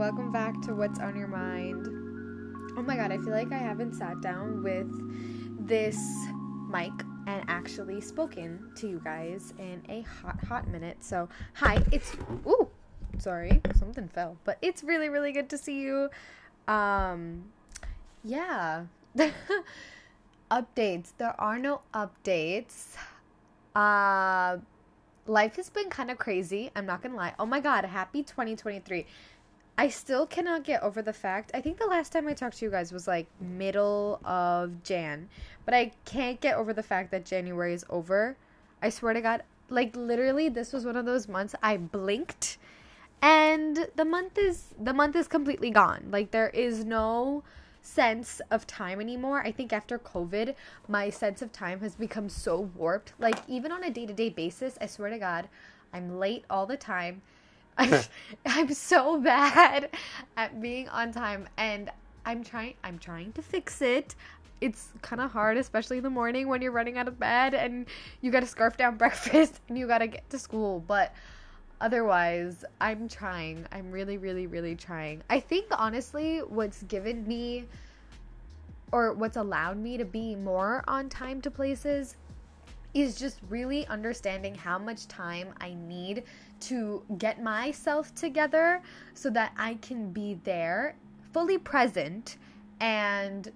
welcome back to What's on Your Mind. Oh my god, I feel like I haven't sat down with this mic and actually spoken to you guys in a hot, hot minute. So, hi, it's. Ooh, sorry, something fell. But it's really, really good to see you. Um, yeah. updates. There are no updates. Uh, life has been kind of crazy. I'm not gonna lie. Oh my god, happy 2023. I still cannot get over the fact. I think the last time I talked to you guys was like middle of Jan, but I can't get over the fact that January is over. I swear to God, like literally, this was one of those months I blinked, and the month is the month is completely gone. Like there is no sense of time anymore. I think after COVID, my sense of time has become so warped. Like even on a day to day basis, I swear to God, I'm late all the time I'm, so bad at being on time and I'm trying I'm trying to fix it. It's kind of hard especially in the morning when you're running out of bed and you got to scarf down breakfast and you got to get to school, but otherwise, I'm trying. I'm really really really trying. I think honestly what's given me or what's allowed me to be more on time to places is just really understanding how much time I need to get myself together so that I can be there, fully present, and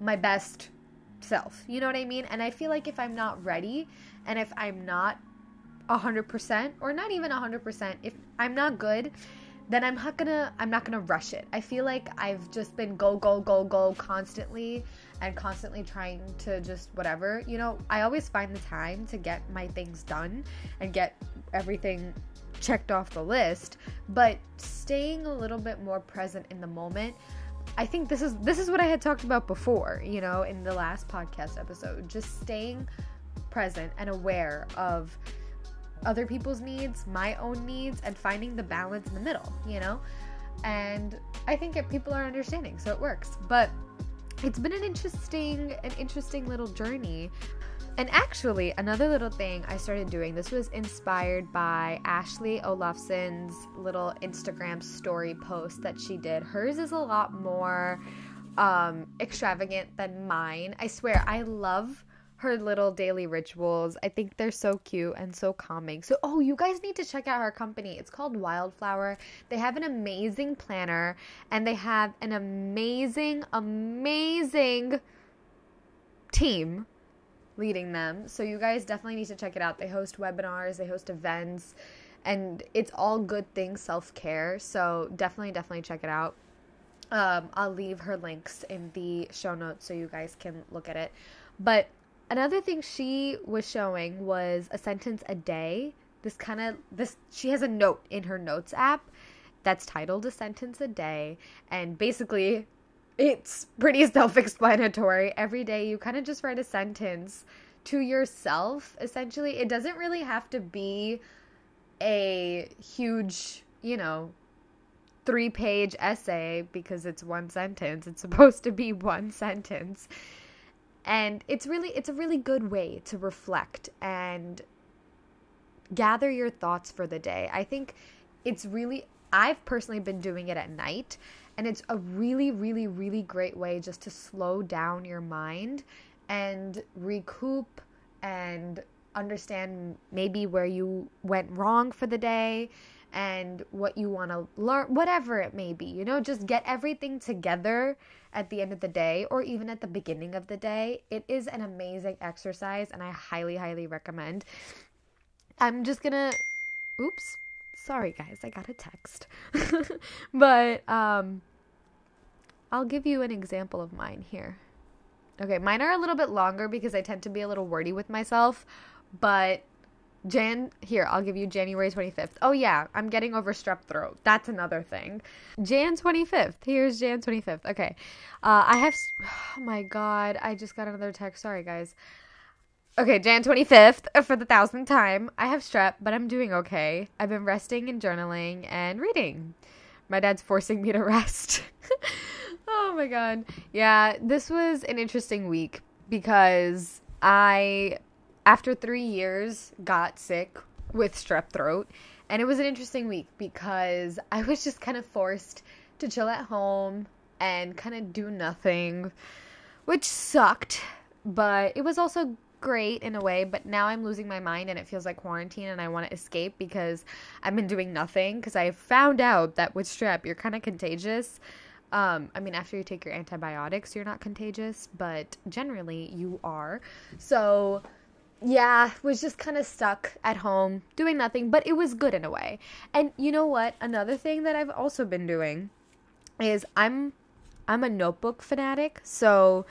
my best self. You know what I mean? And I feel like if I'm not ready and if I'm not 100% or not even 100%, if I'm not good, then I'm not gonna I'm not gonna rush it. I feel like I've just been go go go go constantly and constantly trying to just whatever. You know, I always find the time to get my things done and get everything checked off the list, but staying a little bit more present in the moment. I think this is this is what I had talked about before, you know, in the last podcast episode. Just staying present and aware of other people's needs, my own needs, and finding the balance in the middle, you know? And I think it, people are understanding, so it works. But it's been an interesting, an interesting little journey. And actually, another little thing I started doing, this was inspired by Ashley Olafson's little Instagram story post that she did. Hers is a lot more um, extravagant than mine. I swear, I love her little daily rituals. I think they're so cute and so calming. So, oh, you guys need to check out her company. It's called Wildflower. They have an amazing planner and they have an amazing, amazing team leading them. So, you guys definitely need to check it out. They host webinars, they host events, and it's all good things self care. So, definitely, definitely check it out. Um, I'll leave her links in the show notes so you guys can look at it. But Another thing she was showing was a sentence a day. This kind of this she has a note in her notes app that's titled a sentence a day and basically it's pretty self-explanatory. Every day you kind of just write a sentence to yourself essentially. It doesn't really have to be a huge, you know, three page essay because it's one sentence. It's supposed to be one sentence and it's really it's a really good way to reflect and gather your thoughts for the day. I think it's really i've personally been doing it at night and it's a really really really great way just to slow down your mind and recoup and understand maybe where you went wrong for the day and what you want to learn, whatever it may be. You know, just get everything together at the end of the day or even at the beginning of the day. It is an amazing exercise and I highly, highly recommend. I'm just gonna, oops, sorry guys, I got a text. but, um, I'll give you an example of mine here. Okay, mine are a little bit longer because I tend to be a little wordy with myself, but Jan, here, I'll give you January 25th. Oh, yeah, I'm getting over strep throat. That's another thing. Jan 25th. Here's Jan 25th. Okay. Uh, I have, oh my God, I just got another text. Sorry, guys. Okay, Jan 25th, uh, for the thousandth time. I have strep, but I'm doing okay. I've been resting and journaling and reading. My dad's forcing me to rest. oh my God. Yeah, this was an interesting week because I after three years, got sick with strep throat. and it was an interesting week because I was just kind of forced to chill at home and kind of do nothing, which sucked, but it was also great in a way, but now I'm losing my mind and it feels like quarantine and I want to escape because I've been doing nothing because I found out that with strep you're kind of contagious. Um, I mean, after you take your antibiotics, you're not contagious, but generally you are. So, yeah, was just kind of stuck at home doing nothing, but it was good in a way. And you know what? Another thing that I've also been doing is I'm I'm a notebook fanatic. So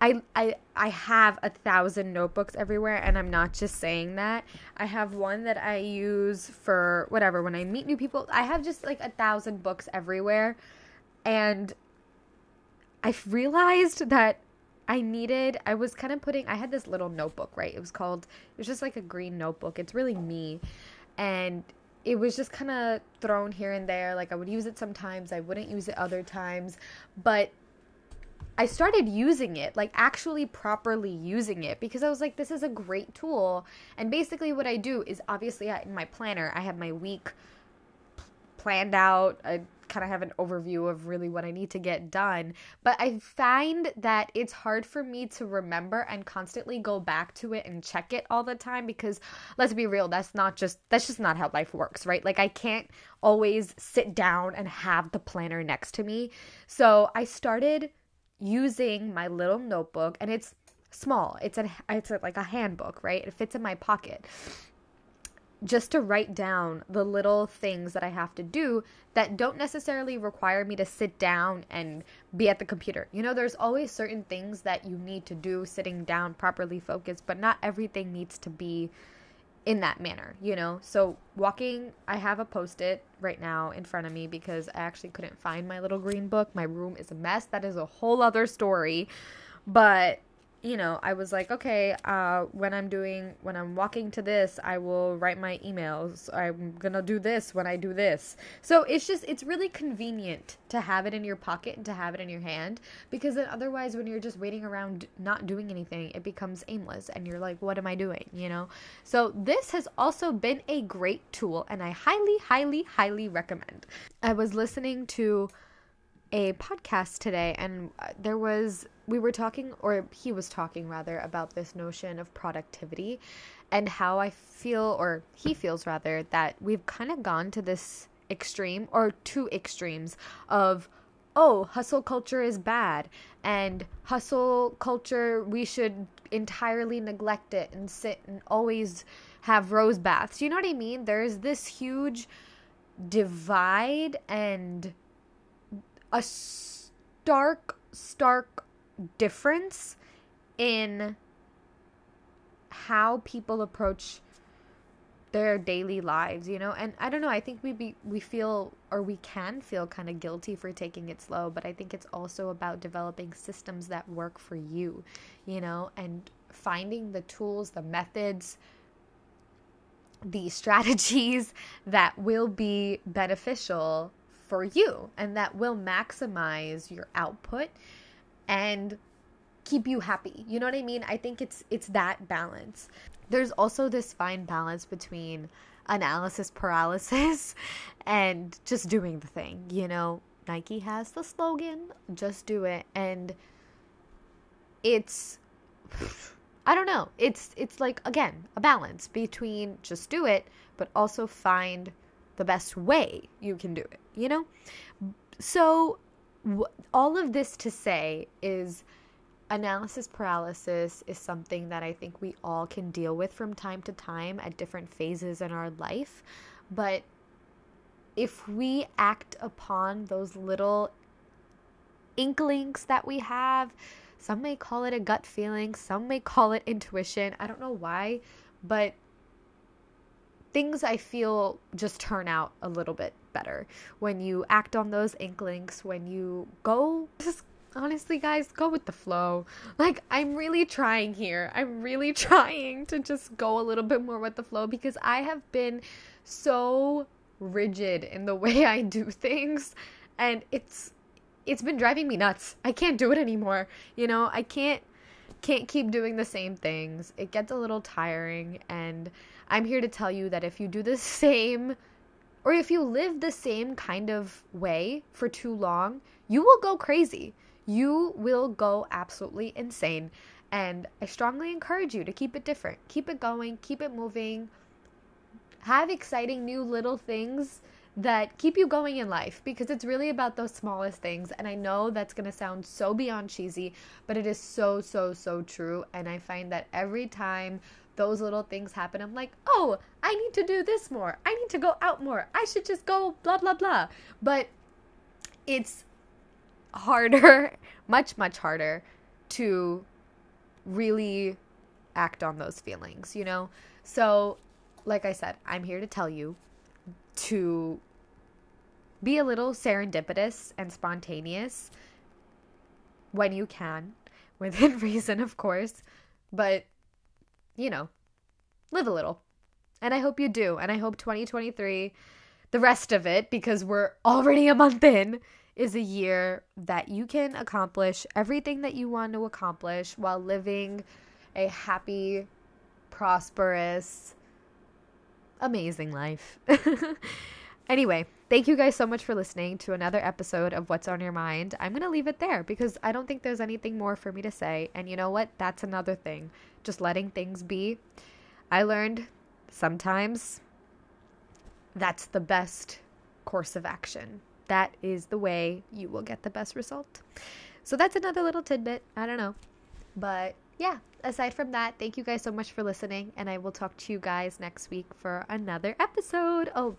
I I I have a thousand notebooks everywhere and I'm not just saying that. I have one that I use for whatever when I meet new people. I have just like a thousand books everywhere and I've realized that I needed I was kind of putting I had this little notebook, right? It was called it was just like a green notebook. It's really me. And it was just kind of thrown here and there. Like I would use it sometimes, I wouldn't use it other times, but I started using it, like actually properly using it, because I was like, this is a great tool. And basically, what I do is obviously in my planner, I have my week planned out. I kind of have an overview of really what I need to get done. But I find that it's hard for me to remember and constantly go back to it and check it all the time because let's be real, that's not just that's just not how life works, right? Like I can't always sit down and have the planner next to me. So I started using my little notebook and it's small. It's a it's like a handbook, right? It fits in my pocket. Just to write down the little things that I have to do that don't necessarily require me to sit down and be at the computer. You know, there's always certain things that you need to do sitting down properly focused, but not everything needs to be in that manner, you know? So, walking, I have a post it right now in front of me because I actually couldn't find my little green book. My room is a mess. That is a whole other story. But you know, I was like, okay, uh, when I'm doing, when I'm walking to this, I will write my emails. I'm gonna do this when I do this. So it's just, it's really convenient to have it in your pocket and to have it in your hand because then otherwise, when you're just waiting around not doing anything, it becomes aimless and you're like, what am I doing? You know? So this has also been a great tool and I highly, highly, highly recommend. I was listening to a podcast today and uh, there was we were talking or he was talking rather about this notion of productivity and how I feel or he feels rather that we've kind of gone to this extreme or two extremes of oh hustle culture is bad and hustle culture we should entirely neglect it and sit and always have rose baths. You know what i mean? There's this huge divide and a stark, stark difference in how people approach their daily lives, you know? And I don't know, I think we be we feel or we can feel kind of guilty for taking it slow, but I think it's also about developing systems that work for you, you know, and finding the tools, the methods, the strategies that will be beneficial for you and that will maximize your output and keep you happy. You know what I mean? I think it's it's that balance. There's also this fine balance between analysis paralysis and just doing the thing, you know? Nike has the slogan, just do it and it's I don't know. It's it's like again, a balance between just do it but also find the best way you can do it, you know? So, all of this to say is analysis paralysis is something that I think we all can deal with from time to time at different phases in our life. But if we act upon those little inklings that we have, some may call it a gut feeling, some may call it intuition. I don't know why, but things I feel just turn out a little bit better when you act on those inklings, when you go just honestly guys go with the flow like i'm really trying here i'm really trying to just go a little bit more with the flow because i have been so rigid in the way i do things and it's it's been driving me nuts i can't do it anymore you know i can't can't keep doing the same things. It gets a little tiring. And I'm here to tell you that if you do the same, or if you live the same kind of way for too long, you will go crazy. You will go absolutely insane. And I strongly encourage you to keep it different. Keep it going, keep it moving. Have exciting new little things that keep you going in life because it's really about those smallest things. And I know that's going to sound so beyond cheesy, but it is so, so, so true. And I find that every time those little things happen, I'm like, oh, I need to do this more. I need to go out more. I should just go blah, blah, blah. But it's harder, much, much harder to really act on those feelings, you know? So, like I said, I'm here to tell you to be a little serendipitous and spontaneous when you can, within reason, of course, but you know, live a little. And I hope you do. And I hope 2023, the rest of it, because we're already a month in, is a year that you can accomplish everything that you want to accomplish while living a happy, prosperous, amazing life. anyway, thank you guys so much for listening to another episode of What's on Your Mind. I'm going to leave it there because I don't think there's anything more for me to say. And you know what? That's another thing. Just letting things be. I learned sometimes that's the best course of action. That is the way you will get the best result. So that's another little tidbit. I don't know. But yeah, aside from that, thank you guys so much for listening, and I will talk to you guys next week for another episode. Oh,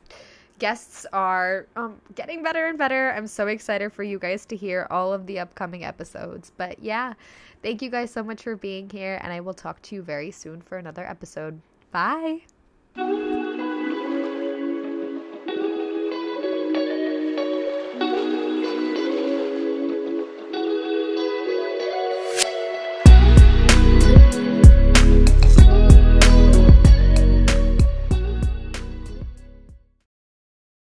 guests are um, getting better and better. I'm so excited for you guys to hear all of the upcoming episodes. But yeah, thank you guys so much for being here, and I will talk to you very soon for another episode. Bye.